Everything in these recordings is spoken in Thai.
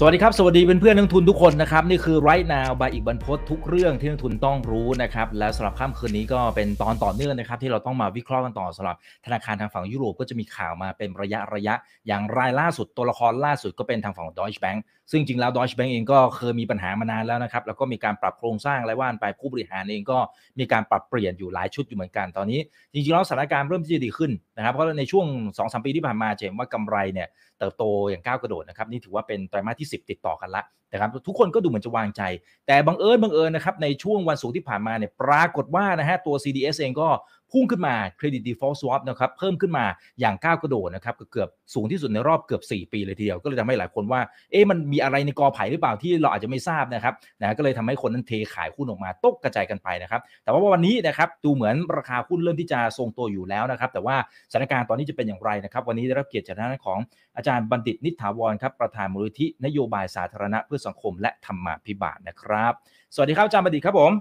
สวัสดีครับ สวัสดีเพื่อนๆนักทุนทุกคนนะครับ นี่คือ right now บายอีกบรรพททุกเรื่องที่นักทุนต้องรู้นะครับ และสำหรับค่ำคืนนี้ก็เป็นตอนต่อเนื่องนะครับ ที่เราต้องมาวิเคราะห์กันต่อสำหรับธนาคารทางฝั่งยุโรปก็จะมีข่าวมาเป็นระยะระยะ อย่างรายล่าสุดตัวละครล่าสุดก็เป็นทางฝั่งของ Deutsche Bank ซึ่งจริงแล้ว Deutsche Bank เองก็เคยมีปัญหามานานแล้วนะครับ แล้วก็มีการปรับโครงสร้างอะไรว่านไปผู้บริหารเองก็มีการปรับเปลี่ยนอยู่หลายชุดอยู่เหมือนกันตอนนี้ จริงๆแล้วสถานการณ์เริ่มที่จะดีขึ้นนะครับเพราะในช่วง2-3ปีที่ผ่านมาเห็นว่ากำไรเนี่ย เติบโตอย่างก้าวกระโดดนะครับนี่ถือว่าเป็นไตรมาสที่ 10 ติดต่อกันละนะครับทุกคนก็ดูเหมือนจะวางใจ แต่บังเอิญบังเอิญนะครับในช่วงวันศุกร์ที่ผ่านมาเนี่ยปรากฏว่านะฮะตัว CDS เองก็ พุ่งขึ้นมา Credit Default Swap นะครับเพิ่มขึ้นมาอย่างก้าวกระโดดนะครับเกือบสูงที่สุดในรอบเกือบ 4 ปีเลยทีเดียวก็เลยทำให้หลายคนว่าเอ๊ะมันมีอะไรในกอไผ่หรือเปล่าที่เราอาจจะไม่ทราบนะครับนะก็เลยทำให้คนนั้นเทขายหุ้นออกมาตกกระจายกันไปนะครับแต่ว่าวันนี้นะครับดูเหมือนราคาหุ้นเริ่มที่จะทรงตัวอยู่แล้วนะครับแต่ว่าสถานการณ์ตอนนี้จะเป็นอย่างไรนะครับวันนี้ได้รับเกียรติจากทางด้านของอาจารย์บัณฑิตนิถาวรครับประธานมูลนิธินโยบายสาธารณะเพื่อสังคม และธรรมาภิบาลนะครับ สวัสดีครับอาจารย์บัณฑิตครับผม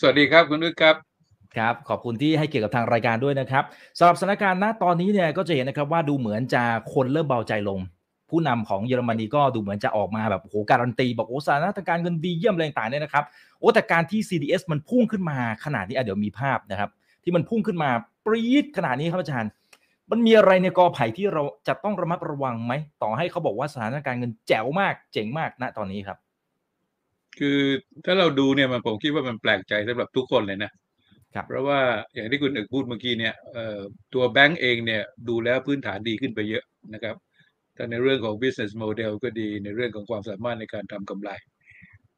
สวัสดีครับคุณนุชครับ ครับขอบคุณที่ให้เกียรติกับทางรายการด้วยนะครับสำหรับสถานการณ์ณตอนนี้เนี่ยก็จะเห็นนะครับว่าดูเหมือนจะคนเริ่มเบาใจลง ผู้นำของเยอรมนีก็ดูเหมือนจะออกมาแบบโหการันตี บอกโอ้สถานการณ์เงินดีเยี่ยมอะไรต่างๆเนี่ยนะครับโอ้แต่การที่ CDS มันพุ่งขึ้นมาขนาดนี้อะเดี๋ยวมีภาพนะครับ ที่มันพุ่งขึ้นมาปรี๊ดขนาดนี้ครับอาจารย์ มันมีอะไรในกอไผ่ที่เราจะต้องระมัดระวังไหมต่อให้เขาบอกว่าสถานการณ์เงินแจ๋วมากเจ๋งมากณตอนนี้ครับ คือถ้าเราดูเนี่ยมันผมคิดว่ามันแปลกใจสำหรับทุกคนเลยนะ เพราะว่าอย่างที่คุณเอกพูดเมื่อกี้เนี่ยตัวแบงก์เองเนี่ยดูแล้วพื้นฐานดีขึ้นไปเยอะนะครับแต่ในเรื่องของ business model ก็ดีในเรื่องของความสามารถในการทำกำไร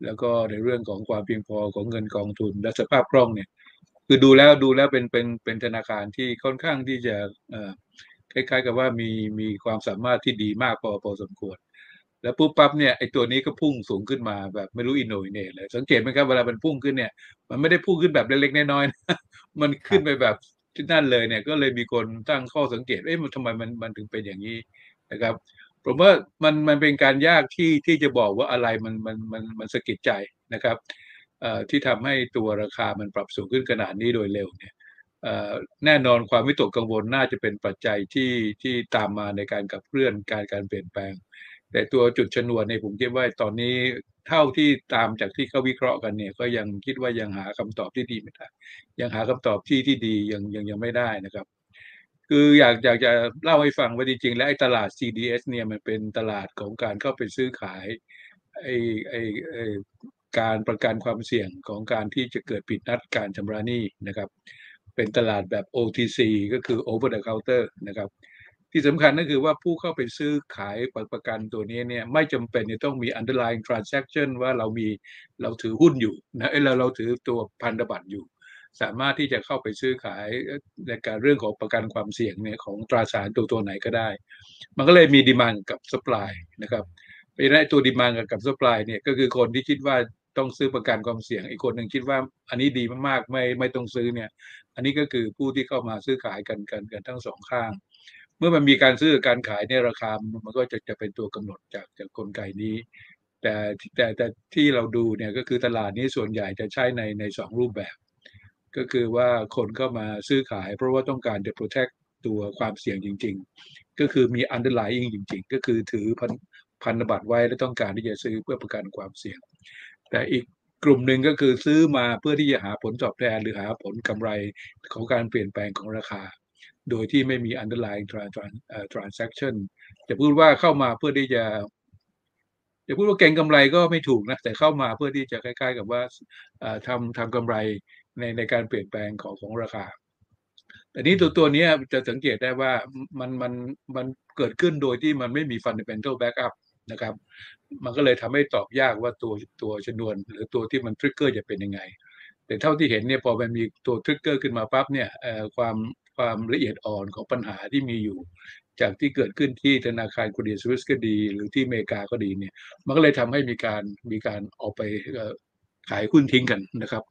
แล้วก็ในเรื่องของความเพียงพอของเงินกองทุนและสภาพคล่องเนี่ยคือดูแล้วดูแล้วเป็นเป็นเป็นธนาคารที่ค่อนข้างที่จะคล้ายๆ กับว่ามีมีความสามารถที่ดีมากพอพอสมควร แล้วปุ๊บปั๊บเนี่ยไอตัวนี้ก็พุ่งสูงขึ้นมาแบบไม่รู้อินโนอินเนเลย สังเกตไหมครับเวลามันพุ่งขึ้นเนี่ย มันไม่ได้พุ่งขึ้นแบบเล็กๆน้อยๆนะมันขึ้นไปแบบที่นั่นเลยเนี่ย ก็เลยมีคนตั้งข้อสังเกตเอ๊ะมันทำไมมันมันถึงเป็นอย่างนี้นะครับผมว่ามันมันเป็นการยากที่ที่จะบอกว่าอะไรมันมันมันมันสะกิดใจนะครับเอ่อที่ทำให้ตัวราคามันปรับสูงขึ้นขนาดนี้โดยเร็วเนี่ยแน่นอนความวิตกกังวลน่าจะเป็นปัจจัยที่ที่ตามมาในการขับเคลื่อนการการเปลี่ยนแปลง แต่ตัวจุดชนวนเนี่ยผมคิดว่าตอนนี้เท่าที่ตามจากที่เขาวิเคราะห์กันเนี่ย ก็ยังคิดว่ายังหาคำตอบที่ดีไม่ได้ยังหาคำตอบที่ที่ดียังยังยังไม่ได้นะครับ คืออยากอยากจะเล่าให้ฟังว่าจริงๆแล้วไอ้ตลาด CDS เนี่ยมันเป็นตลาดของการเข้าไปซื้อขายไอ้ไอ้ไอ้การประกันความเสี่ยงของการที่จะเกิดผิดนัดการชำระหนี้นะครับ เป็นตลาดแบบ OTC ก็คือ Over the Counter นะครับ ที่สำคัญก็คือว่าผู้เข้าไปซื้อขายประกันตัวนี้เนี่ยไม่จำเป็นจะต้องมี underlying transaction ว่าเรามีเราถือหุ้นอยู่นะเอ้ยเราเราถือตัวพันธบัตรอยู่ สามารถที่จะเข้าไปซื้อขายในการเรื่องของประกันความเสี่ยงเนี่ยของตราสารตัวตัวไหนก็ได้ มันก็เลยมีดีมานกับสป라이นะครับเพราะฉะนั้นตัวดีมานกับสป라이เนี่ยก็คือคนที่คิดว่าต้องซื้อประกันความเสี่ยงอีกคนหนึ่งคิดว่าอันนี้ดีมากๆไม่ไม่ต้องซื้อเนี่ย อันนี้ก็คือผู้ที่เข้ามาซื้อขายกันกันกันทั้งสองข้าง เมื่อมันมีการซื้อการขายเนี่ยราคา มันก็จะจะเป็นตัวกำหนดจากจากกลไกนี้ แต่แต่แต่ที่เราดูเนี่ยก็คือตลาดนี้ส่วนใหญ่จะใช้ในในสองรูปแบบ ก็คือว่าคนเข้ามาซื้อขาย เพราะว่าต้องการจะ protect ตัวความเสี่ยงจริง ๆ ก็คือมี underlying จริง ๆ ก็คือถือพันพันธบัตรไว้และต้องการที่จะซื้อเพื่อประกันความเสี่ยง แต่อีกกลุ่มหนึ่งก็คือซื้อมาเพื่อที่จะหาผลตอบแทนหรือหาผลกำไรของการเปลี่ยนแปลงของราคา โดยที่ไม่มี underlying transaction จะพูดว่าเข้ามาเพื่อที่จะจะพูดว่าเก่งกำไรก็ไม่ถูกนะ แต่เข้ามาเพื่อที่จะคล้าย ๆ กับว่าทำทำกำไรในในการเปลี่ยนแปลงของของราคาแต่นี้ตัวตัวนี้จะสังเกตได้ว่ามันมันมันเกิดขึ้นโดยที่มันไม่มี fundamental backup นะครับ มันก็เลยทำให้ตอบยากว่าตัวตัวชนวน หรือตัวที่มันทริกเกอร์จะเป็นยังไง แต่เท่าที่เห็นเนี่ยพอมันมีตัว trigger ขึ้นมาปั๊บเนี่ยความความละเอียดอ่อนของปัญหาที่มีอยู่ จากที่เกิดขึ้นที่ธนาคารเครดิตสวิสก็ดี หรือที่อเมริกาก็ดีเนี่ย มันก็เลยทำให้มีการมีการออกไปขายหุ้นทิ้งกันนะครับ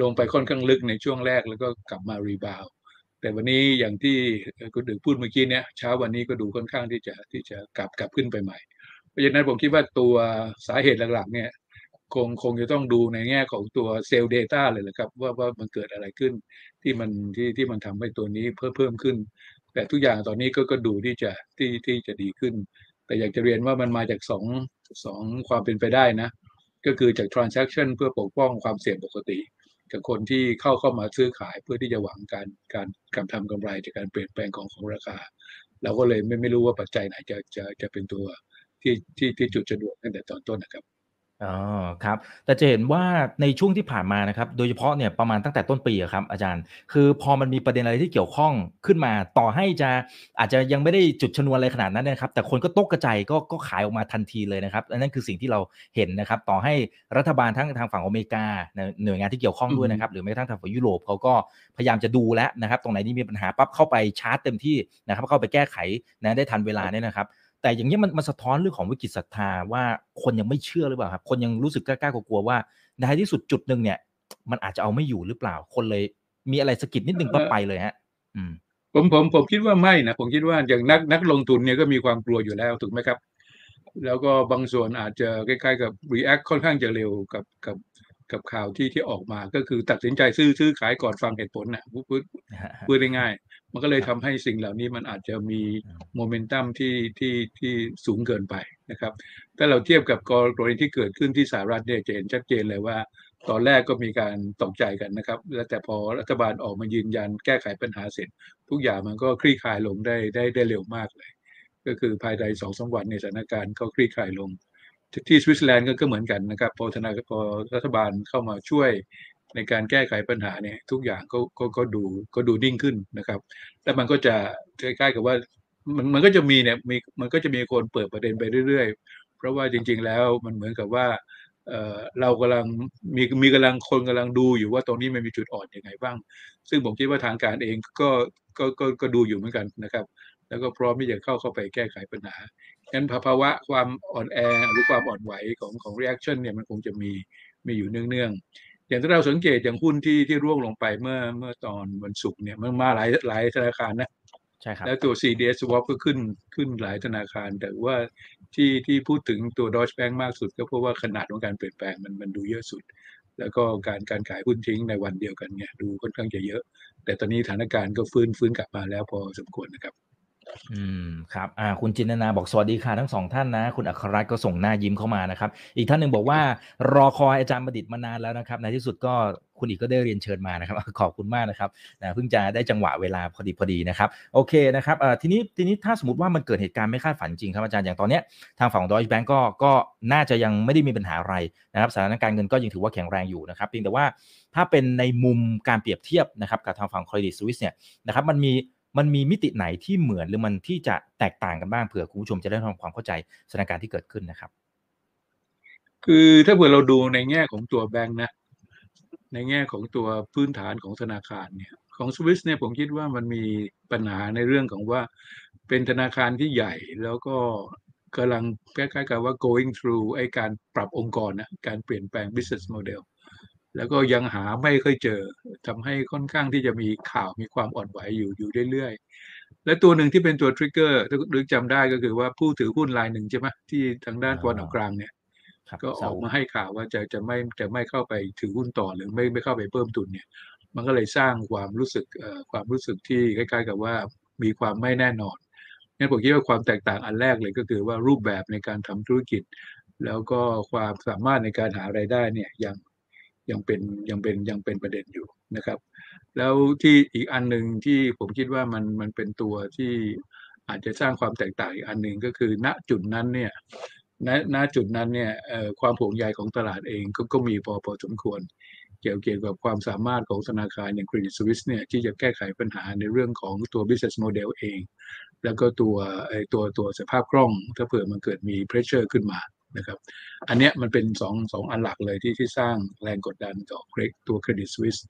ลงไปค่อนข้างลึกในช่วงแรกแล้วก็กลับมา rebound แต่วันนี้อย่างที่คุณดึกพูดเมื่อกี้เนี่ยเช้าวันนี้ก็ดูค่อนข้างที่จะที่จะกลับกลับขึ้นไปใหม่ เพราะฉะนั้นผมคิดว่าตัวสาเหตุหลักๆเนี่ย คงคงจะต้องดูในแง่ของตัวเซลล์ Data เลยแหละครับ ว่าว่ามันเกิดอะไรขึ้นที่มันที่ที่มันทำให้ตัวนี้เพิ่มเพิ่มขึ้น แต่ทุกอย่างตอนนี้ก็ก็ดูที่จะที่ที่จะดีขึ้น แต่อยากจะเรียนว่ามันมาจากสองสองความเป็นไปได้นะ ก็คือจาก transaction เพื่อปกป้องความเสี่ยงปกติ กับคนที่เข้าเข้ามาซื้อขายเพื่อที่จะหวังการการการทำกำไรจากการเปลี่ยนแปลงของของราคา เราก็เลยไม่ไม่รู้ว่าปัจจัยไหนจะจะจะเป็นตัวที่ที่ที่จุดจะดวกตั้งแต่ตอนต้นนะครับ อ๋อ ครับ แต่จะเห็นว่าในช่วงที่ผ่านมานะครับ โดยเฉพาะเนี่ยประมาณตั้งแต่ต้นปีอะครับอาจารย์ คือพอมันมีประเด็นอะไรที่เกี่ยวข้องขึ้นมา ต่อให้จะอาจจะยังไม่ได้จุดชนวนอะไรขนาดนั้นนะครับ แต่คนก็ตกกระจายก็ก็ขายออกมาทันทีเลยนะครับ อันนั้นคือสิ่งที่เราเห็นนะครับ ต่อให้รัฐบาลทั้งทางฝั่งอเมริกา หน่วยงานที่เกี่ยวข้องด้วยนะครับ หรือแม้กระทั่งทางฝั่งยุโรปเขาก็พยายามจะดูแลวนะครับ ตรงไหนที่มีปัญหาปั๊บเข้าไปชาร์จเต็มที่นะครับ เข้าไปแก้ไขนะได้ทันเวลาเนี่ยนะครับ แต่อย่างนี้มันมันสะท้อนเรื่องของวิกฤตศรัทธาว่าคนยังไม่เชื่อหรือเปล่าครับ คนยังรู้สึกกล้ากลัวว่าในที่สุดจุดหนึ่งเนี่ย มันอาจจะเอาไม่อยู่หรือเปล่า คนเลยมีอะไรสะกิดนิดนึงก็ไปเลยฮะ อืมผมผมผมคิดว่าไม่นะผมคิดว่าอย่างนักนักลงทุนเนี่ยก็มีความกลัวอยู่แล้วถูกไหมครับ แล้วก็บางส่วนอาจจะใกล้ๆกับ react ค่อนข้างจะเร็วกับกับกับข่าวที่ที่ออกมาก็คือตัดสินใจซื้อซื้อขายก่อนฟังเหตุผลนะพูดพูดพูดง่ายๆ มันก็เลยทำให้สิ่งเหล่านี้มันอาจจะมีโมเมนตัมที่ที่ที่สูงเกินไปนะครับ ถ้าเราเทียบกับกรณีที่เกิดขึ้นที่สหรัฐเนี่ยจะเห็นชัดเจนเลยว่า ตอนแรกก็มีการตกใจกันนะครับ แล้วแต่พอรัฐบาลออกมายืนยันแก้ไขปัญหาเสร็จ ทุกอย่างมันก็คลี่คลายลงได้ได้ได้เร็วมากเลย ก็คือภายในสองสวันในสถานการณ์ก็คลี่คลายลงที่สวิตเซอร์แลนด์ก็เหมือนกันนะครับพอธนาพอรัฐบาลเข้ามาช่วย ในการแก้ไขปัญหาเนี่ยทุกอย่างก็ก็ก็ดูก็ดูนิ่งขึ้นนะครับแล้วมันก็จะใกล้ๆกับว่ามันมันก็จะมีเนี่ยมีมันก็จะมีคนเปิดประเด็นไปเรื่อยๆ เพราะว่าจริง ๆ แล้วมันเหมือนกับว่าเออเรากำลังมีมีกำลังคนกำลังดูอยู่ว่าตรงนี้มันมีจุดอ่อนอยังไงบ้าง ซึ่งผมคิดว่าทางการเองก็ก็ก็ก็ดูอยู่เหมือนกันนะครับ แล้วก็พร้อมที่จะเข้าเข้าไปแก้ไขปัญหางั้นภาวะความอ่อนแอหรือความอ่อนไหวของของ reaction เนี่ยมันคงจะมีมีอยู่เนื่องๆ อย่างที่เราสังเกตอย่างหุ้นที่ที่ร่วงลงไปเมื่อเมื่อตอนวันศุกร์เนี่ยมันมาหลายหลายธนาคารนะใช่ครับแล้วตัว CDS swap ก็ขึ้นขึ้นหลายธนาคาร แต่ว่าที่ที่พูดถึงตัว Deutsche Bank มากสุด ก็เพราะว่าขนาดของการเปลี่ยนแปลงมันมันดูเยอะสุด แล้วก็การการขายหุ้นทิ้งในวันเดียวกันเนี่ยดูค่อนข้างจะเยอะ แต่ตอนนี้สถานการณ์ก็ฟื้นฟื้นกลับมาแล้วพอสมควรนะครับ อืมครับอ่าคุณจินนาบอกสวัสดีค่ะทั้งสองท่านนะ คุณอัครรัตน์ก็ส่งหน้ายิ้มเข้ามานะครับ อีกท่านหนึ่งบอกว่ารอคอยอาจารย์ประดิษฐ์มานานแล้วนะครับ ในที่สุดก็คุณอีกก็ได้เรียนเชิญมานะครับ ขอบคุณมากนะครับนะเพิ่งจะได้จังหวะเวลาพอดีพอดีนะครับ โอเคนะครับเอ่อทีนี้ทีนี้ถ้าสมมติว่ามันเกิดเหตุการณ์ไม่คาดฝันจริงครับอาจารย์อย่างตอนเนี้ยทางฝั่งดอยแบงก์ก็ก็น่าจะยังไม่ได้มีปัญหาอะไรนะครับสถานการณ์เงินก็ยังถือว่าแข็งแรงอยู่นะครับเพียงแต่ว่าถ้าเป็นในมุมการเปรียบเทียบนะครับกับทางฝั่งเครดิตสวิสเนี่ยนะครับมันมี มันมีมิติไหนที่เหมือนหรือมันที่จะแตกต่างกันบ้างเผื่อคุณผู้ชมจะได้ทำความเข้าใจสถานการณ์ที่เกิดขึ้นนะครับ คือถ้าเผื่อเราดูในแง่ของตัวแบงค์นะ ในแง่ของตัวพื้นฐานของธนาคารเนี่ย ของสวิสเนี่ยผมคิดว่ามันมีปัญหาในเรื่องของว่าเป็นธนาคารที่ใหญ่แล้วก็กำลังคล้ายๆกับว่า going through ไอ้การปรับองค์กรนะการเปลี่ยนแปลง business model แล้วก็ยังหาไม่ค่อยเจอทำให้ค่อนข้างที่จะมีข่าวมีความอ่อนไหวอยู่อยู่เรื่อยๆ และตัวหนึ่งที่เป็นตัวทริกเกอร์ถ้าลึกจำได้ก็คือว่าผู้ถือหุ้นรายหนึ่งใช่ไหมที่ทางด้านตะวันออกกลางเนี่ยครับก็ออกมาให้ข่าวว่าจะจะไม่จะไม่เข้าไปถือหุ้นต่อหรือไม่ไม่เข้าไปเพิ่มทุนเนี่ย มันก็เลยสร้างความรู้สึกเอ่อความรู้สึกที่คล้ายๆ กับว่ามีความไม่แน่นอนงั้นผมคิดว่าความแตกต่างอันแรกเลยก็คือว่ารูปแบบในการทำธุรกิจ แล้วก็ความสามารถในการหารายได้เนี่ยยัง ยังเป็นยังเป็นยังเป็นประเด็นอยู่นะครับ แล้วที่อีกอันหนึ่งที่ผมคิดว่ามันมันเป็นตัวที่อาจจะสร้างความแตกต่างอีกอันหนึ่งก็คือ ณจุดนั้นเนี่ยณณจุดนั้นเนี่ยความห่วงใยของตลาดเองก็ก็มีพอพอสมควร เกี่ยวเกี่ยวกับความสามารถของธนาคารอย่าง Credit Suisse เนี่ยที่จะแก้ไขปัญหาในเรื่องของตัว business model เอง แล้วก็ตัวไอตัวตัวสภาพคล่อง ถ้าเผื่อมันเกิดมี pressure ขึ้นมา นะครับ อันเนี้ยมันเป็นสองสองอันหลักเลยที่ที่สร้างแรงกดดันต่อตัว Credit Suisse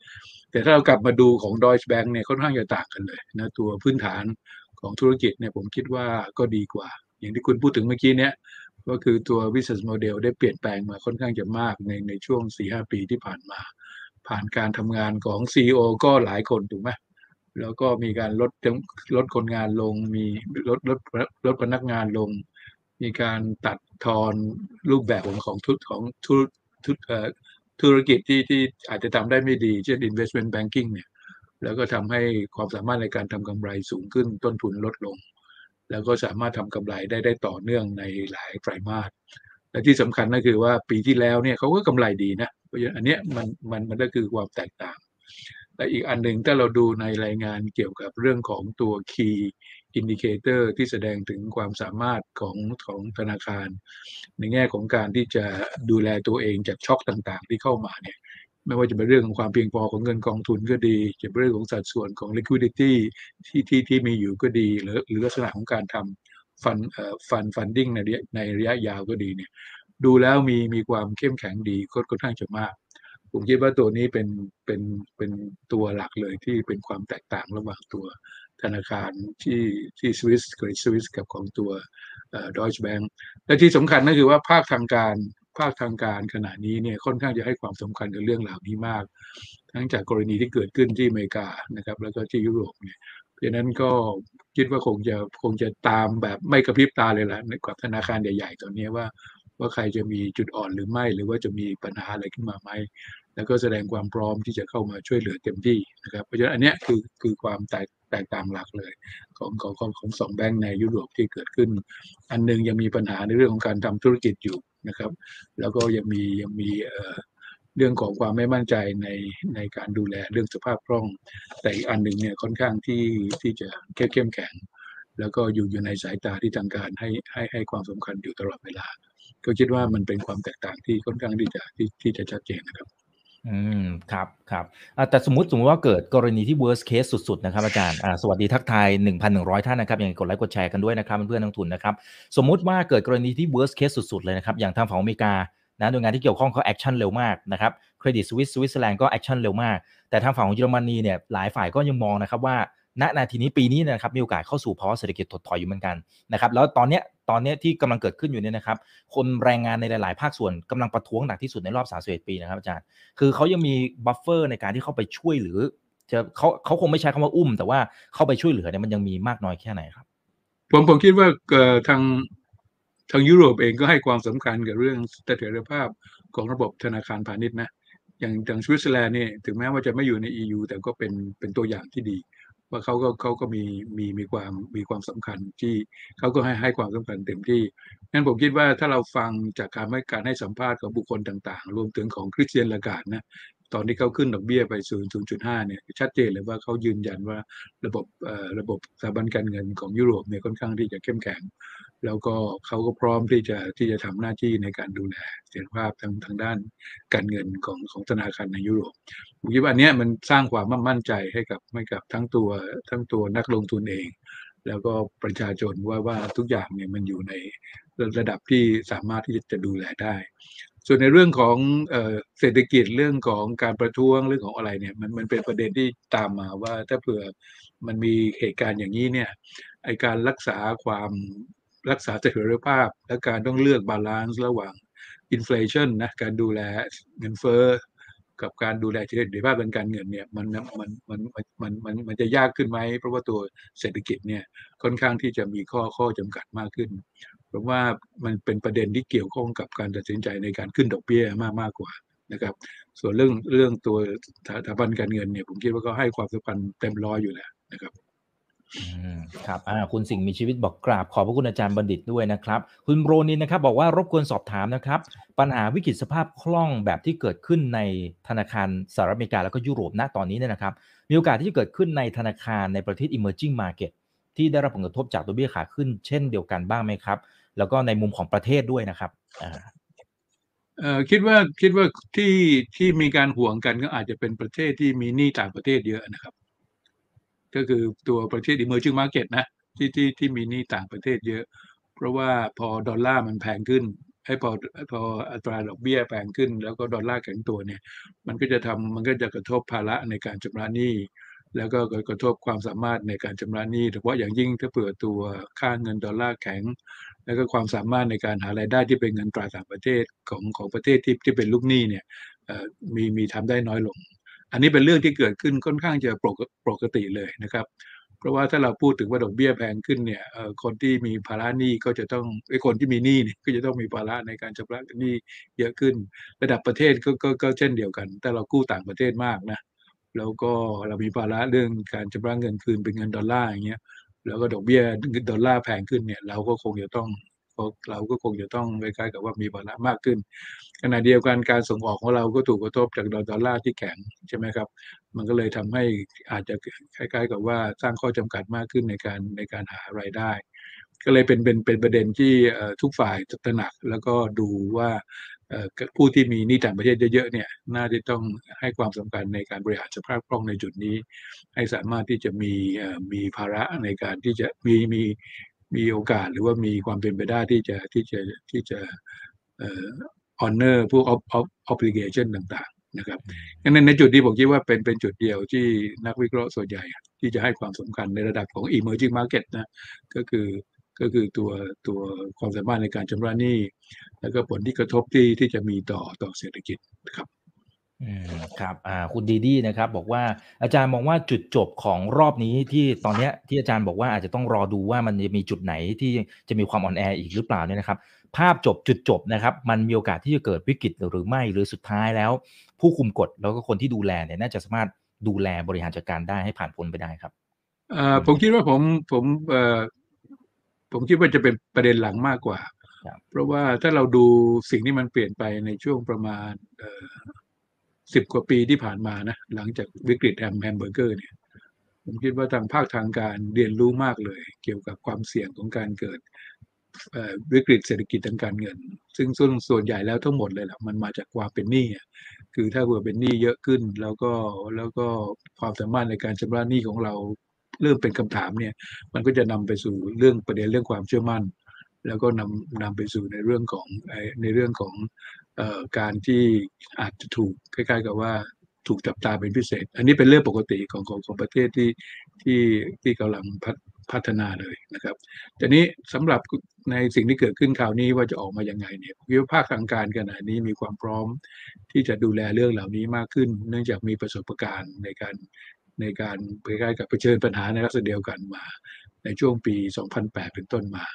แต่ถ้าเรากลับมาดูของ Deutsche Bank เนี่ยค่อนข้างจะต่างกันเลยนะตัวพื้นฐานของธุรกิจเนี่ยผมคิดว่าก็ดีกว่า อย่างที่คุณพูดถึงเมื่อกี้เนี้ยก็คือตัว business model ได้เปลี่ยนแปลงมาค่อนข้างจะมากในในช่วง 4-5 ปีที่ผ่านมา ผ่านการทำงานของ CEO ก็หลายคนถูกไหมแล้วก็มีการลดลดคนงานลงมีลดลดลดพนักงานลง มีการตัดทอนรูปแบบของของทุของธุรธุเอ่อธุรกิจที่ที่อาจจะทำได้ไม่ดี เช่น investment banking เนี่ยแล้วก็ทำให้ความสามารถในการทำกำไรสูงขึ้นต้นทุนลดลง แล้วก็สามารถทำกำไรได้ได้ต่อเนื่องในหลายไตรมาสและที่สำคัญก็คือว่าปีที่แล้วเนี่ยเขาก็กำไรดีนะเพราะฉะนั้นอันเนี้ยมันมันมันก็คือความแตกต่างและอีกอันหนึ่งถ้าเราดูในรายงานเกี่ยวกับเรื่องของตัว key indicator ที่แสดงถึงความสามารถของของธนาคาร ในแง่ของการที่จะดูแลตัวเองจากช็อคต่างๆ ที่เข้ามาเนี่ยไม่ว่าจะเป็นเรื่องของความเพียงพอของเงินกองทุนก็ดี จะเป็นเรื่องของสัดส่วนของ liquidity ที่ที่ที่มีอยู่ก็ดี หรือหรือลักษณะของการทำฟันเอ่อฟันฟันดิ้งในระยในระยะยาวก็ดีเนี่ยดูแล้วมีมีความเข้มแข็งดีค่อนข้างจะมาก ผมคิดว่าตัวนี้เป็นเป็นเป็นตัวหลักเลยที่เป็นความแตกต่างระหว่างตัว ธนาคารที่ที่สวิสกับสวิสกับของตัวดอยช์แบงก์และที่สำคัญก็คือว่าภาคทางการภาคทางการขณะนี้เนี่ยค่อนข้างจะให้ความสำคัญกับเรื่องเหล่านี้มาก ทั้งจากกรณีที่เกิดขึ้นที่อเมริกานะครับแล้วก็ที่ยุโรปเนี่ยเพราะนั้นก็คิดว่าคงจะคงจะตามแบบไม่กระพริบตาเลยแหละกับธนาคารใหญ่ๆตอนนี้ว่า ว่าใครจะมีจุดอ่อนหรือไม่หรือว่าจะมีปัญหาอะไรขึ้นมาไหม แล้วก็แสดงความพร้อมที่จะเข้ามาช่วยเหลือเต็มที่นะครับเพราะฉะนั้นอันเนี้ยคือคือความแตกแตกต่างหลักเลยของของของของสองแบงก์ในยุโรปที่เกิดขึ้น อันหนึงยังมีปัญหาในเรื่องของการทำธุรกิจอยู่นะครับ แล้วก็ยังมียังมีเอ่อเรื่องของความไม่มั่นใจในในการดูแลเรื่องสภาพคล่อง แต่อีกอันหนึ่งเนี่ยค่อนข้างที่ที่จะเข้มเข้มแข็ง แล้วก็อยู่อยู่ในสายตาที่ทางการให้ให้ให้ความสำคัญอยู่ตลอดเวลา ก็คิดว่ามันเป็นความแตกต่างที่ค่อนข้างที่จะที่ที่จะชัดเจนนะครับ อืมครับครับแต่สมมติสมมติว่าเกิดกรณีที่ worst case สุดๆนะครับอาจารย์สวัสดีทักทาย 1,100 ท่านนะครับยังกดไลค์กดแชร์กันด้วยนะครับเพื่อนนักลงทุนนะครับสมมุติว่าเกิดกรณีที่ worst case สุดๆเลยนะครับอย่างทางฝั่งอเมริกานะหน่วยงานที่เกี่ยวข้องเขา action เร็วมากนะครับเครดิตสวิสสวิตเซอร์แลนด์ก็ action เร็วมาก แต่ทางฝั่งของเยอรมนีเนี่ยหลายฝ่ายก็ยังมองนะครับว่าณนาทีนี้ปีนี้นะครับมีโอกาสเข้าสู่ภาวะเศรษฐกิจถดถอยอยู่เหมือนกันนะครับแล้วตอนเนี้ย ตอนนี้ที่กำลังเกิดขึ้นอยู่เนี่ยนะครับ คนแรงงานในหลาย ๆ ภาคส่วนกำลังประท้วงหนักที่สุดในรอบ31ปีนะครับอาจารย์ คือเขายังมีบัฟเฟอร์ในการที่เข้าไปช่วยหรือจะเขาเขาคงไม่ใช้คำว่าอุ้ม แต่ว่าเข้าไปช่วยเหลือเนี่ยมันยังมีมากน้อยแค่ไหนครับ ผมผมคิดว่าทางทางยุโรปเองก็ให้ความสำคัญกับเรื่องเสถียรภาพของระบบธนาคารพาณิชย์นะอย่างอย่างสวิตเซอร์แลนด์เนี่ยถึงแม้ว่าจะไม่อยู่ใน EU แต่ก็เป็นเป็นตัวอย่างที่ดี ว่าเขาก็เขาก็มีมีมีความมีความสำคัญที่เขาก็ให้ให้ความสำคัญเต็มที่งั้นผมคิดว่าถ้าเราฟังจากการให้การให้สัมภาษณ์ของบุคคลต่าง ๆ รวมถึงของคริสเตียนลากาดนะตอนที่เขาขึ้นดอกเบี้ยไป 0.5 เนี่ยชัดเจนเลยว่าเขายืนยันว่าระบบระบบสถาบันการเงินของยุโรปเนี่ยค่อนข้างที่จะเข้มแข็ง แล้วก็เขาก็พร้อมที่จะที่จะทำหน้าที่ในการดูแลเสถียรภาพทางทางด้านการเงินของของธนาคารในยุโรปผมคิดว่าอันเนี้ยมันสร้างความมั่นใจให้กับให้กับทั้งตัวทั้งตัวนักลงทุนเอง แล้วก็ประชาชนว่าว่าทุกอย่างเนี่ยมันอยู่ในระดับที่สามารถที่จะดูแลได้ ส่วนในเรื่องของเออเศรษฐกิจเรื่องของการประท้วงเรื่องของอะไรเนี่ยมันมันเป็นประเด็นที่ตามมาว่าถ้าเผื่อมันมีเหตุการณ์อย่างนี้เนี่ยไอการรักษาความ รักษาเสถียรภาพ และการต้องเลือก balance ระหว่าง inflation นะการดูแลเงินเฟ้อกับการดูแลเสถียรภาพทางการเงินเนี่ยมันมันมันมันมันมันจะยากขึ้นไหมเพราะว่าตัวเศรษฐกิจเนี่ยค่อนข้างที่จะมีข้อข้อจำกัดมากขึ้นเพราะว่ามันเป็นประเด็นที่เกี่ยวข้องกับการตัดสินใจในการขึ้นดอกเบี้ยมากมากกว่านะครับ ส่วนเรื่องเรื่องตัวสถาบันการเงินเนี่ยผมคิดว่าก็ให้ความสำคัญเต็มร้อยอยู่แล้วนะครับ ครับคุณสิ่งมีชีวิตบอกกราบขอบพระคุณอาจารย์บัณฑิตด้วยนะครับ คุณโรนินนะครับ บอกว่ารบกวนสอบถามนะครับ ปัญหาวิกฤตสภาพคล่องแบบที่เกิดขึ้นในธนาคารสหรัฐอเมริกาแล้วก็ยุโรปณตอนนี้เนี่ยนะครับ มีโอกาสที่จะเกิดขึ้นในธนาคารในประเทศ emerging market ที่ได้รับผลกระทบจากตัวเบี้ยขาขึ้น เช่นเดียวกันบ้างไหมครับ แล้วก็ในมุมของประเทศด้วยนะครับคิดว่าคิดว่าที่ที่มีการห่วงกันก็อาจจะเป็นประเทศที่มีหนี้ต่างประเทศเยอะนะครับ ก็คือตัวประเทศ emerging market นะที่ที่ที่มีหนี้ต่างประเทศเยอะ เพราะว่าพอดอลลาร์มันแพงขึ้นให้พอพออัตราดอกเบี้ยแพงขึ้น แล้วก็ดอลลาร์แข็งตัวเนี่ย มันก็จะทำมันก็จะกระทบภาระในการชำระหนี้ แล้วก็กระทบความสามารถในการชำระหนี้โดยเฉพาะอย่างยิ่งถ้าเผื่อตัวค่าเงินดอลลาร์แข็ง แล้วก็ความสามารถในการหารายได้ที่เป็นเงินตราต่างประเทศของของประเทศที่ที่เป็นลูกหนี้เนี่ยมีมีทำได้น้อยลง อันนี้เป็นเรื่องที่เกิดขึ้นค่อนข้างจะปกติเลยนะครับ เพราะว่าถ้าเราพูดถึงว่าดอกเบี้ยแพงขึ้นเนี่ยคนที่มีภาระหนี้ก็จะต้องไอ้คนที่มีหนี้เนี่ยก็จะต้องมีภาระในการชำระหนี้เยอะขึ้น ระดับประเทศก็กก็เช่นเดียวกัน แต่เรากู้ต่างประเทศมากนะแล้วก็เรามีภาระเรื่องการชำระเงินคืนเป็นเงินดอลลาร์อย่างเงี้ยแล้วก็ดอกเบี้ยดอลลาร์แพงขึ้นเนี่ยเราก็คงจะต้อง เราก็คงจะต้องคล้ายๆกับว่ามีภาระมากขึ้น ขณะเดียวกันการส่งออกของเราก็ถูกกระทบจากดอลลาร์ที่แข็งใช่ไหมครับ มันก็เลยทำให้อาจจะคล้าย ๆ กับว่าสร้างข้อจำกัดมากขึ้นในการในการหารายได้ ก็เลยเป็นเป็นเป็นประเด็นที่ทุกฝ่ายตระหนักแล้วก็ดูว่าผู้ที่มีหนี้ต่างประเทศเยอะๆเนี่ยน่าจะต้องให้ความสำคัญในการบริหารสภาพคล่องในจุดนี้ ให้สามารถที่จะมีมีภาระในการที่จะมีมี มีโอกาสหรือว่ามีความเป็นไปได้ที่จะที่จะที่จะเอ่อ honor พวก obligation ต่างๆนะครับงั้นในจุดที่ผมคิดว่าเป็นเป็นจุดเดียวที่นักวิเคราะห์ส่วนใหญ่ ที่จะให้ความสำคัญในระดับของ emerging market นะก็คือก็คือตัวตัวความสามารถในการชำระหนี้ แล้วก็ผลที่กระทบที่ที่จะมีต่อต่อเศรษฐกิจครับ อืมครับอ่าคุณดีดีนะครับบอกว่าอาจารย์มองว่าจุดจบของรอบนี้ที่ตอนเนี้ยที่อาจารย์บอกว่าอาจจะต้องรอดูว่ามันจะมีจุดไหนที่จะมีความอ่อนแออีกหรือเปล่าเนี่ยนะครับภาพจบจุดจบนะครับมันมีโอกาสที่จะเกิดวิกฤตหรือไม่หรือสุดท้ายแล้ว ผู้คุมกฎแล้วก็คนที่ดูแลเนี่ยน่าจะสามารถดูแลบริหารจัดการได้ให้ผ่านพ้นไปได้ครับอ่าผมคิดว่าผมผมเอ่อผมคิดว่าจะเป็นประเด็นหลังมากกว่าครับเพราะว่าถ้าเราดูสิ่งที่มันเปลี่ยนไปในช่วงประมาณเอ่อ สิบกว่าปีที่ผ่านมานะหลังจากวิกฤตแฮมแฮมเบอร์เกอร์เนี่ยผมคิดว่าทางภาคทางการเรียนรู้มากเลย เกี่ยวกับความเสี่ยงของการเกิดวิกฤตเศรษฐกิจทางการเงิน ซึ่งส่วนส่วนใหญ่แล้วทั้งหมดเลยแหละมันมาจากความเป็นหนี้คือถ้าเผื่อเป็นหนี้เยอะขึ้น แล้วก็แล้วก็ความสามารถในการชำระหนี้ของเราเริ่มเป็นคำถามเนี่ย มันก็จะนำไปสู่เรื่องประเด็นเรื่องความเชื่อมั่น แล้วก็นำนำไปสู่ในเรื่องของในเรื่องของ การที่อาจจะถูกคล้ายๆ กับว่าถูกจับตาเป็นพิเศษ อันนี้เป็นเรื่องปกติของของของประเทศที่ที่ที่กำลังพัฒพัฒนาเลยนะครับแต่นี้สำหรับในสิ่งที่เกิดขึ้นคราวนี้ว่าจะออกมายังไงเนี่ยผมคิวภาคทางการขณะนี้มีความพร้อมที่จะดูแลเรื่องเหล่านี้มากขึ้น เนื่องจากมีประสบการณ์ในการในการคล้ายๆกับเผชิญปัญหาในลักษณะเดียวกันมา ในช่วงปี 2008 เป็นต้นมา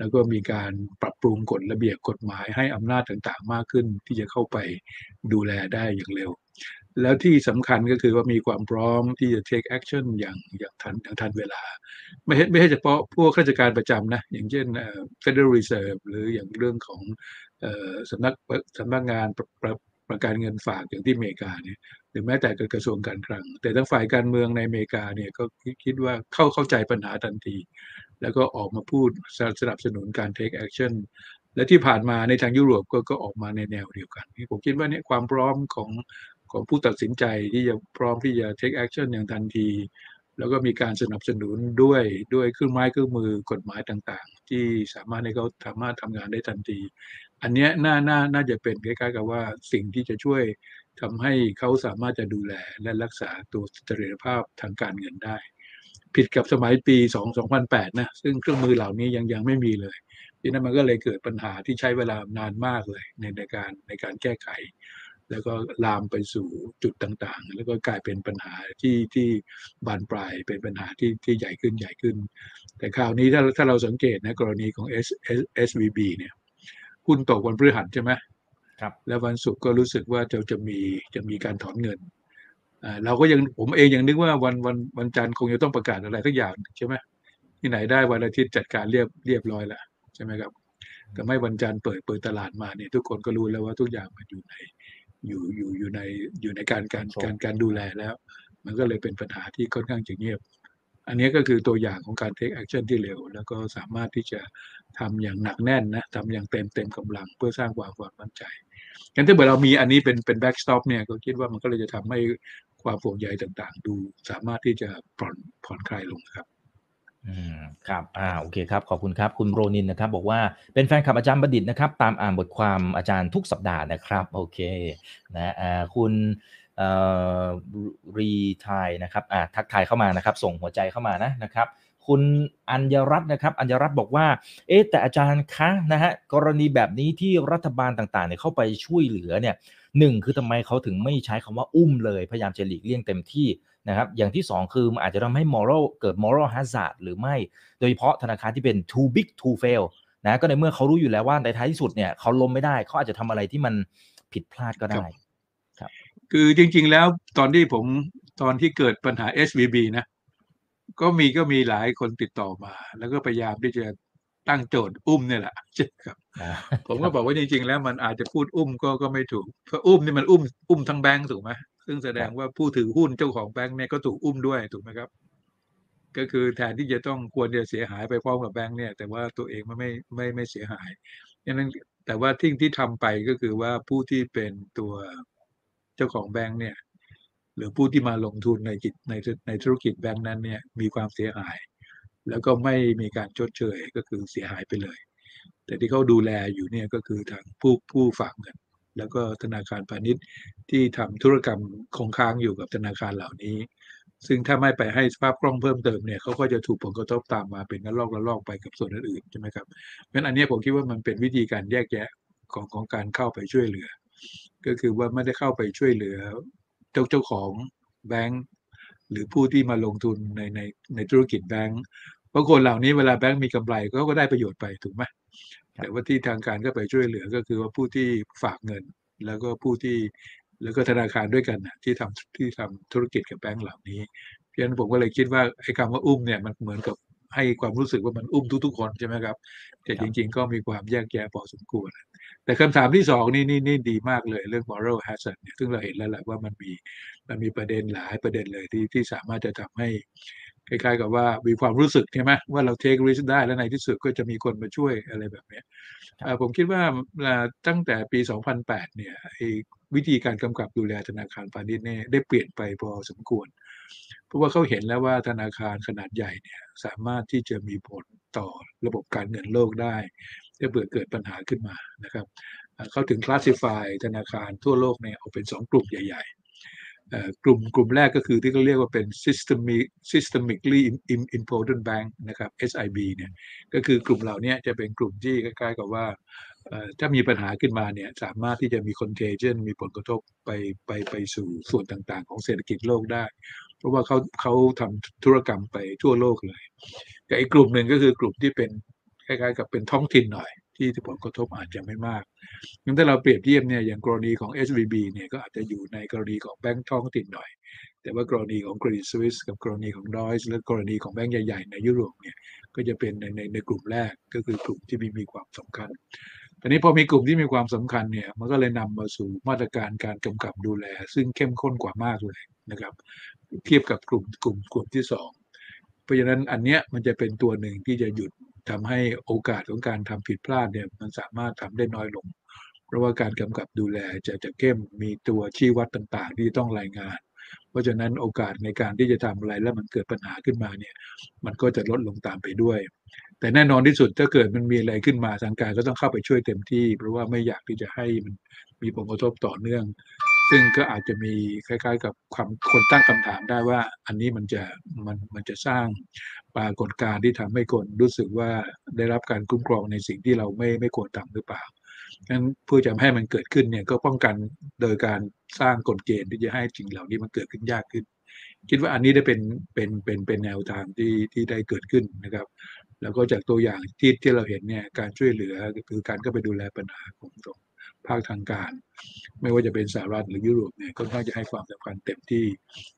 แล้วก็มีการปรับปรุงกฎระเบียบกฎหมายให้อำนาจต่างๆ มากขึ้นที่จะเข้าไปดูแลได้อย่างเร็ว แล้วที่สำคัญก็คือว่ามีความพร้อมที่จะ take action อย่างอย่างทันอย่างทันเวลา ไม่ใช่ไม่ใช่เฉพาะพวกข้าราชการประจำนะ อย่างเช่น Federal Reserve หรืออย่างเรื่องของออสำนักสำนักงานประประประกันเงินฝากอย่างที่อเมริกาเนี่ยหรือแม้แต่กระทรวงการคลัง แต่ทั้งฝ่ายการเมืองในอเมริกาเนี่ยก็คิดว่าเข้าเข้าใจปัญหาทันที แล้วก็ออกมาพูดสนับสนุนการ take action และที่ผ่านมาในทางยุโรปก็ก็ออกมาในแนวเดียวกันผมคิดว่าเนี่ยความพร้อมของของผู้ตัดสินใจที่จะพร้อมที่จะ take action อย่างทันที แล้วก็มีการสนับสนุนด้วยด้วยเครื่องไม้เครื่องมือกฎหมายต่างๆ ที่สามารถให้เขาสามารถทำงานได้ทันที อันเนี้ยน่าน่าน่าจะเป็นคล้ายๆ กับว่าสิ่งที่จะช่วยทำให้เขาสามารถจะดูแลและรักษาตัวเสถียรภาพทางการเงินได้ ผิดกับสมัยปี 2 2008 นะ ซึ่งเครื่องมือเหล่านี้ยังยังไม่มีเลยดังนั้นมันก็เลยเกิดปัญหาที่ใช้เวลานานมากเลยในในการในการแก้ไข แล้วก็ลามไปสู่จุดต่างๆ แล้วก็กลายเป็นปัญหาที่ที่บานปลายเป็นปัญหาที่ที่ใหญ่ขึ้นใหญ่ขึ้น แต่คราวนี้ถ้าถ้าเราสังเกตนะกรณีของ S S SVB เนี่ยหุ้นตกวันพฤหัสใช่ไหมครับ แล้ววันศุกร์ก็รู้สึกว่าจะจะมีจะมีการถอนเงินอ่า เราก็ยังผมเองยังนึกว่าวันวันวันจันทร์คงจะต้องประกาศอะไรสักอย่างใช่ไหมที่ไหนได้วันอาทิตย์จัดการเรียบเรียบร้อยแล้วใช่ไหมครับแต่ไม่วันจันทร์เปิดเปิดตลาดมาเนี่ยทุกคนก็รู้แล้วว่าทุกอย่างมันอยู่ในอยู่อยู่อยู่ในอยู่ในการการการการดูแลแล้ว มันก็เลยเป็นปัญหาที่ค่อนข้างจะเงียบ อันนี้ก็คือตัวอย่างของการ take action ที่เร็ว แล้วก็สามารถที่จะทำอย่างหนักแน่นนะทำอย่างเต็มเต็มกำลังเพื่อสร้างความความมั่นใจ งั้นถ้าเกิดเรามีอันนี้เป็นเป็น backstop เนี่ยก็คิดว่ามันก็เลยจะทำให้ความโปร่งใยต่างๆ ดูสามารถที่จะผ่อนผ่อนคลายลงครับอืมครับอ่าโอเคครับขอบคุณครับคุณโรนินนะครับ บอกว่าเป็นแฟนคลับอาจารย์ประดิษนะครับ ตามอ่านบทความอาจารย์ทุกสัปดาห์นะครับ โอเคนะอ่าคุณเอ่อรีทายนะครับอ่าทักทายเข้ามานะครับ ส่งหัวใจเข้ามานะนะครับ คุณอัญญรัตน์นะครับอัญญรัตน์บอกว่า เอ๊ะแต่อาจารย์คะนะฮะกรณีแบบนี้ที่รัฐบาลต่างๆเนี่ยเข้าไปช่วยเหลือเนี่ยหนึ่งคือทำไมเขาถึงไม่ใช้คำว่าอุ้มเลย พยายามจะหลีกเลี่ยงเต็มที่นะครับอย่างที่ 2 คือมันอาจจะทำให้ moral เกิด moral hazard หรือไม่ โดยเฉพาะธนาคารที่เป็น too big to fail นะก็ในเมื่อเขารู้อยู่แล้วว่าในท้ายที่สุดเนี่ยเขาล้มไม่ได้เขาอาจจะทำอะไรที่มันผิดพลาดก็ได้คือจริงๆแล้วตอนที่ผมตอนที่เกิดปัญหา SVB นะ ก็มีก็มีหลายคนติดต่อมา แล้วก็พยายามที่จะตั้งโจทย์อุ้มเนี่ยแหละใช่ครับ ผมก็บอกว่าจริงๆ แล้วมันอาจจะพูดอุ้มก็ก็ไม่ถูกเพราะอุ้มนี่มันอุ้มอุ้มทั้งแบงก์ถูกไหมซึ่งแสดงว่าผู้ถือหุ้นเจ้าของแบงก์เนี่ยก็ถูกอุ้มด้วยถูกไหมครับ ก็คือแทนที่จะต้องควรจะเสียหายไปพร้อมกับแบงก์เนี่ย แต่ว่าตัวเองมันไม่ไม่ไม่เสียหายดังนั้นแต่ว่าที่ที่ทำไปก็คือว่าผู้ที่เป็นตัวเจ้าของแบงก์เนี่ยห รือผู้ที่มาลงทุนในกิจในในธุรกิจแบงก์นั้นเนี่ยมีความเสียหาย แล้วก็ไม่มีการชดเชยก็คือเสียหายไปเลย แต่ที่เขาดูแลอยู่เนี่ยก็คือทางผู้ผู้ฝากเงิน แล้วก็ธนาคารพาณิชย์ที่ทำธุรกรรมคงค้างอยู่กับธนาคารเหล่านี้ ซึ่งถ้าไม่ไปให้สภาพคล่องเพิ่มเติมเนี่ยเขาก็จะถูกผลกระทบตามมาเป็นระลอกระลอกไปกับส่วนอื่นๆใช่ไหมครับเพราะฉะนั้นอันนี้ผมคิดว่ามันเป็นวิธีการแยกแยะของของการเข้าไปช่วยเหลือ ก็คือว่าไม่ได้เข้าไปช่วยเหลือ เจ้าเจ้าของแบงก์หรือผู้ที่มาลงทุนในในในธุรกิจแบงก์เพราะคนเหล่านี้เวลาแบงก์มีกำไรเขาก็ได้ประโยชน์ไปถูกไหมแต่ว่าที่ทางการก็ไปช่วยเหลือก็คือว่าผู้ที่ฝากเงิน แล้วก็ผู้ที่แล้วก็ธนาคารด้วยกันนะที่ทำที่ทำธุรกิจกับแบงก์เหล่านี้เพราะฉะนั้นผมก็เลยคิดว่าไอ้คำว่าอุ้มเนี่ยมันเหมือนกับให้ความรู้สึกว่ามันอุ้มทุกๆคนใช่ไหมครับ แต่จริง ๆ ก็มีความแยกแยะพอสมควร แต่คำถามที่สองนี่นี่นี่ดีมากเลยเรื่อง moral hazard เนี่ยซึ่งเราเห็นแล้วแหละว่ามันมีมันมีประเด็นหลายประเด็นเลยที่ที่สามารถจะทำให้คล้ายๆกับว่ามีความรู้สึกใช่ไหมว่าเรา take risk ได้แล้วในที่สุดก็จะมีคนมาช่วยอะไรแบบเนี้ยผมคิดว่าตั้งแต่ปี 2008 เนี่ยวิธีการกำกับดูแลธนาคารพาณิชย์เนี่ยได้เปลี่ยนไปพอสมควร เพราะว่าเขาเห็นแล้วว่าธนาคารขนาดใหญ่เนี่ยสามารถที่จะมีผลต่อระบบการเงินโลกได้ ถ้าเกิดเกิดปัญหาขึ้นมานะครับเขาถึงคลาสสิฟายธนาคารทั่วโลกเนี่ยออกเป็น 2 กลุ่มใหญ่ ๆ กลุ่มกลุ่มแรกก็คือที่เขาเรียกว่าเป็น systemic systemically important bank นะครับ SIB เนี่ยก็คือกลุ่มเหล่านี้จะเป็นกลุ่มที่คล้ายๆกับว่าถ้ามีปัญหาขึ้นมาเนี่ยสามารถที่จะมี contagion มีผลกระทบไปไปไปสู่ส่วนต่างๆ ของเศรษฐกิจโลกได้ เพราะว่าเขาเขาทำธุรกรรมไปทั่วโลกเลย แต่อีกกลุ่มหนึ่งก็คือกลุ่มที่เป็น ล้ายๆ กับเป็นท้องถิ่นหน่อย ที่ผลกระทบอาจจะไม่มากงั้นถ้าเราเปรียบเทียบเนี่ยอย่างกรณีของ SVB เนี่ยก็อาจจะอยู่ในกรณีของแบงก์ท้องถิ่นหน่อย แต่ว่ากรณีของ Credit Suisse กับกรณีของ Deutsche และกรณีของแบงก์ใหญ่ๆในยุโรปเนี่ยก็จะเป็นในในในกลุ่มแรกก็คือกลุ่มที่มีมีความสำคัญตอนนี้พอมีกลุ่มที่มีความสำคัญเนี่ยมันก็เลยนำมาสู่มาตรการการกำกับดูแล ซึ่งเข้มข้นกว่ามากเลยนะครับ เทียบกับกลุ่มกลุ่มกลุ่มที่สองเพราะฉะนั้นอันเนี้ยมันจะเป็นตัวหนึ่งที่จะหยุด ทำให้โอกาสของการทำผิดพลาดเนี่ยมันสามารถทำได้น้อยลง เพราะว่าการกำกับดูแลจะจะเข้มมีตัวชี้วัดต่างๆ ที่ต้องรายงาน เพราะฉะนั้นโอกาสในการที่จะทำอะไรแล้วมันเกิดปัญหาขึ้นมาเนี่ยมันก็จะลดลงตามไปด้วย แต่แน่นอนที่สุดถ้าเกิดมันมีอะไรขึ้นมาทางการก็ต้องเข้าไปช่วยเต็มที่ เพราะว่าไม่อยากที่จะให้มันมีผลกระทบต่อเนื่อง ซึ่งก็อาจจะมีคล้ายๆ กับความคนตั้งคำถามได้ว่า อันนี้มันจะมันมันจะสร้างปรากฏการณ์ที่ทำให้คนรู้สึกว่าได้รับการคุ้มครองในสิ่งที่เราไม่ไม่ควรทำหรือเปล่างั้นเพื่อจะให้มันเกิดขึ้นเนี่ยก็ป้องกันโดยการสร้างกฎเกณฑ์ที่จะให้สิ่งเหล่านี้มันเกิดขึ้นยากขึ้น คิดว่าอันนี้ได้เป็นเป็นเป็นเป็นแนวทางที่ที่ได้เกิดขึ้นนะครับ แล้วก็จากตัวอย่างที่ที่เราเห็นเนี่ยการช่วยเหลือคือการเข้าไปดูแลปัญหาของตรงภาคทางการ ไม่ว่าจะเป็นสหรัฐหรือยุโรปเนี่ยก็น่าจะให้ความสำคัญเต็มที่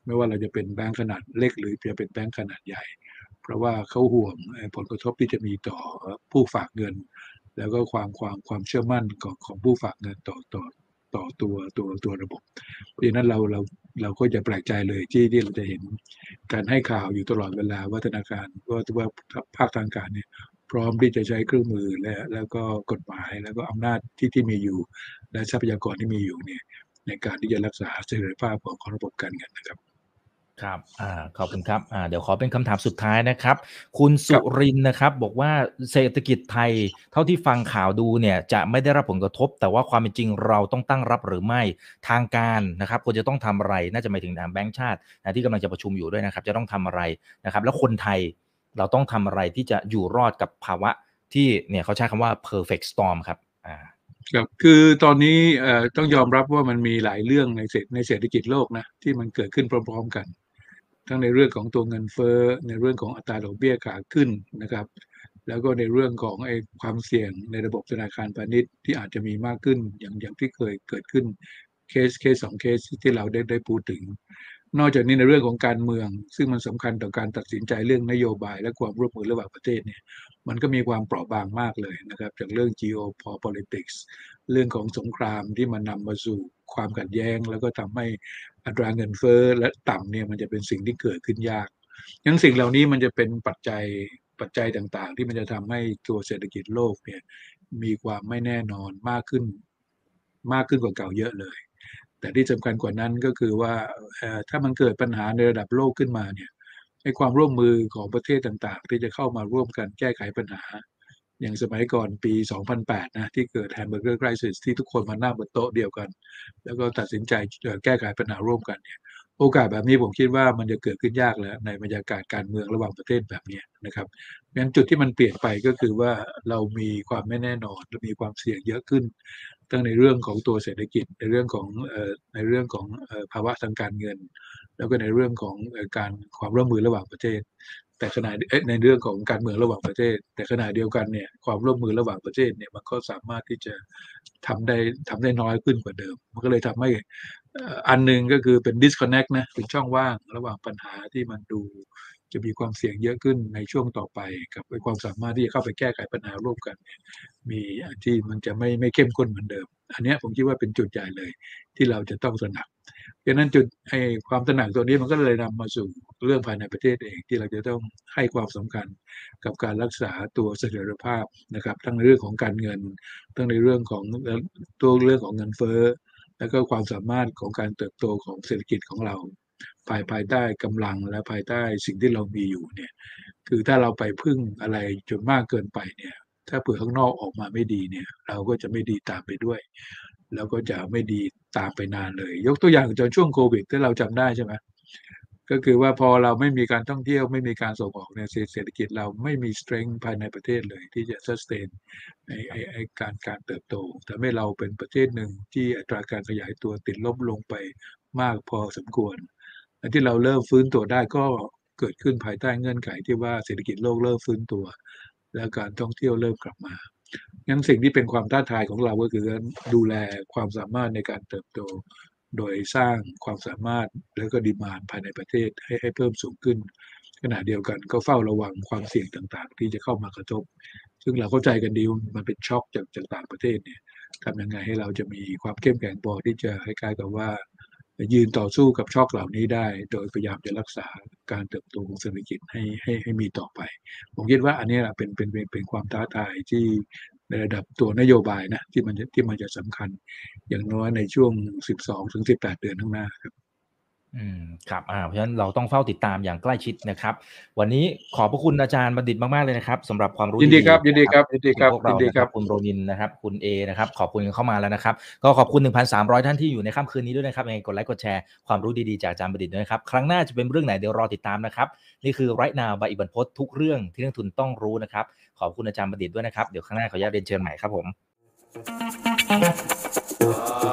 ไม่ว่าเราจะเป็นแบงก์ขนาดเล็ก หรือจะเป็นแบงก์ขนาดใหญ่ เพราะว่าเขาห่วงผลกระทบที่จะมีต่อผู้ฝากเงิน แล้วก็ความความความเชื่อมั่นของของผู้ฝากเงินต่อต่อ ต่อตัวตัวตัวระบบ เพราะฉะนั้นเราเราเราก็จะแปลกใจเลยที่ที่เราจะเห็นการให้ข่าวอยู่ตลอดเวลาว่าธนาคารว่าว่าภาคทางการเนี่ยพร้อมที่จะใช้เครื่องมือและแล้วก็กฎหมายแล้วก็อำนาจที่ที่มีอยู่ และทรัพยากรที่มีอยู่เนี่ยในการที่จะรักษาเสถียรภาพของของระบบการเงินนะครับ ครับอ่าขอบคุณครับอ่าเดี๋ยวขอเป็นคำถามสุดท้ายนะครับ คุณสุรินนะครับ บอกว่าเศรษฐกิจไทย เท่าที่ฟังข่าวดูเนี่ยจะไม่ได้รับผลกระทบ แต่ว่าความเป็นจริงเราต้องตั้งรับหรือไม่ทางการนะครับควรจะต้องทำอะไรน่าจะหมายถึงทางแบงก์ชาตินะที่กำลังจะประชุมอยู่ด้วยนะครับ จะต้องทำอะไรนะครับ แล้วคนไทยเราต้องทำอะไรที่จะอยู่รอดกับภาวะที่เนี่ยเขาใช้คำว่า perfect storm ครับอ่าครับคือตอนนี้เอ่อต้องยอมรับว่ามันมีหลายเรื่องในเศรษในเศรษฐกิจโลกนะที่มันเกิดขึ้นพร้อมๆกัน ทั้งในเรื่องของตัวเงินเฟ้อในเรื่องของอัตราดอกเบี้ยขาขึ้นนะครับ แล้วก็ในเรื่องของไอ้ความเสี่ยงในระบบธนาคารพาณิชย์ที่อาจจะมีมากขึ้นอย่างอย่างที่เคยเกิดขึ้นเคสเคสสองเคสที่เราได้ได้พูดถึง นอกจากนี้ในเรื่องของการเมือง ซึ่งมันสำคัญต่อการตัดสินใจเรื่องนโยบาย และความร่วมมือระหว่างประเทศเนี่ยมันก็มีความเปราะบางมากเลยนะครับ จากเรื่อง geopolitics เรื่องของสงครามที่มันนำมาสู่ความขัดแย้ง แล้วก็ทำให้ อัตราเงินเฟ้อและต่ำเนี่ยมันจะเป็นสิ่งที่เกิดขึ้นยากยังสิ่งเหล่านี้มันจะเป็นปัจจัยปัจจัยต่างๆ ที่มันจะทำให้ตัวเศรษฐกิจโลกเนี่ยมีความไม่แน่นอนมากขึ้น มากขึ้นกว่าเก่าเยอะเลย แต่ที่สำคัญกว่านั้นก็คือว่าถ้ามันเกิดปัญหาในระดับโลกขึ้นมาเนี่ยให้ความร่วมมือของประเทศต่างๆ ที่จะเข้ามาร่วมกันแก้ไขปัญหา อย่างสมัยก่อนปี 2008 นะที่เกิด hamburger crisis ที่ทุกคนมานั่งบนโต๊ะเดียวกัน แล้วก็ตัดสินใจแก้ไขปัญหาร่วมกันเนี่ยโอกาสแบบนี้ผมคิดว่ามันจะเกิดขึ้นยากแล้วในบรรยากาศการเมืองระหว่างประเทศแบบนี้นะครับงั้นจุดที่มันเปลี่ยนไปก็คือว่าเรามีความไม่แน่นอนและมีความเสี่ยงเยอะขึ้น ทั้งในเรื่องของตัวเศรษฐกิจในเรื่องของในเรื่องของภาวะทางการเงิน แล้วก็ในเรื่องของการความร่วมมือระหว่างประเทศ แต่ขณะในเรื่องของการเมืองระหว่างประเทศ แต่ขณะเดียวกันเนี่ยความร่วมมือระหว่างประเทศเนี่ยมันก็สามารถที่จะทำได้ทำได้น้อยขึ้นกว่าเดิม มันก็เลยทำให้อันหนึ่งก็คือเป็น disconnect นะเป็นช่องว่างระหว่างปัญหาที่มันดู จะมีความเสี่ยงเยอะขึ้นในช่วงต่อไป กับความสามารถที่จะเข้าไปแก้ไขปัญหาร่วมกันมีที่มันจะไม่ไม่เข้มข้นเหมือนเดิม อันนี้ผมคิดว่าเป็นจุดใหญ่เลยที่เราจะต้องสนับดังนั้นจุดไอ้ความตระหนักตัวนี้มันก็เลยนำมาสู่เรื่องภายในประเทศเองที่เราจะต้องให้ความสำคัญกับการรักษาตัวเสถียรภาพนะครับ ทั้งในเรื่องของการเงิน ทั้งในเรื่องของตัวเรื่องของเงินเฟ้อแล้วก็ความสามารถของการเติบโตของเศรษฐกิจของเรา ภายภายใต้กำลังและภายใต้สิ่งที่เรามีอยู่เนี่ยคือถ้าเราไปพึ่งอะไรจนมากเกินไปเนี่ยถ้าเผื่อข้างนอกออกมาไม่ดีเนี่ย เราก็จะไม่ดีตามไปด้วย แล้วก็จะไม่ดีตามไปนานเลย ยกตัวอย่างจนช่วงโควิดที่เราจำได้ใช่ไหมก็คือว่าพอเราไม่มีการท่องเที่ยวไม่มีการส่งออกเนี่ยเศรษฐกิจเราไม่มี strength ภายในประเทศเลยที่จะ sustain ไอ้ไอ้ไอ้การการเติบโตแต่ไม่เราเป็นประเทศหนึ่งที่อัตราการขยายตัวติดลบลงไปมากพอสมควร และที่เราเริ่มฟื้นตัวได้ก็เกิดขึ้นภายใต้เงื่อนไขที่ว่าเศรษฐกิจโลกเริ่มฟื้นตัว และการท่องเที่ยวเริ่มกลับมางั้นสิ่งที่เป็นความท้าทายของเราก็คือดูแลความสามารถในการเติบโต โดยสร้างความสามารถแล้วก็ดีมานภายในประเทศให้ให้เพิ่มสูงขึ้น ขณะเดียวกันก็เฝ้าระวังความเสี่ยงต่างๆ ที่จะเข้ามากระทบ ซึ่งเราเข้าใจกันดีมันเป็นช็อคจากจากต่างประเทศเนี่ยทำยังไงให้เราจะมีความเข้มแข็งพอที่จะคล้ายๆกับว่า ยืนต่อสู้กับช็อคเหล่านี้ได้ โดยพยายามจะรักษาการเติบโตของเศรษฐกิจให้ให้ให้มีต่อไป ผมคิดว่าอันนี้เป็นเป็นเป็นเป็นความท้าทายที่ในระดับตัวนโยบายนะที่มันที่มันจะสำคัญ อย่างน้อยในช่วง 12ถึง18 เดือนข้างหน้าครับ อืมครับอ่าเพราะฉะนั้นเราต้องเฝ้าติดตามอย่างใกล้ชิดนะครับ วันนี้ขอบพระคุณอาจารย์บัณฑิตมากๆเลยนะครับสำหรับความรู้ยินดีครับยินดีครับยินดีครับยินดีครับคุณโรนินนะครับ คุณเอนะครับขอบคุณเข้ามาแล้วนะครับ ก็ขอบคุณ 1,300 ท่านที่อยู่ในค่ำคืนนี้ด้วยนะครับยังไงกดไลค์กดแชร์ความรู้ดีๆจากอาจารย์บัณฑิตด้วยครับครั้งหน้าจะเป็นเรื่องไหนเดี๋ยวรอติดตามนะครับนี่คือไรท์นาวใบอิบันพศทุกเรื่องที่นักทุนต้องรู้นะครับขอบคุณอาจารย์บัณฑิตด้วยนะครับเดี๋ยวครั้งหน้าขออนุญาตเรียนเชิญใหม่ครับผมถ้